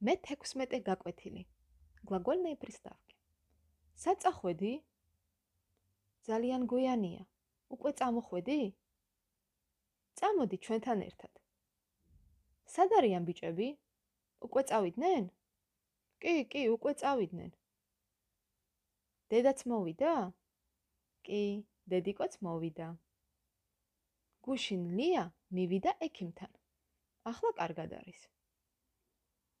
მე 16 გაკვეთილი. გლაგოლნაი приставки. საწახვედი? ძალიან გვიანია. უკვე წამოხვედი? წამოდი ჩვენთან ერთად. სად არიან ბიჭები? უკვე წავიდნენ? კი, კი, უკვე წავიდნენ. დედაც მოვიდა? კი, დედიკოც მოვიდა. გუშინ ლია მივიდა ექიმთან. ახლა კარგად არის.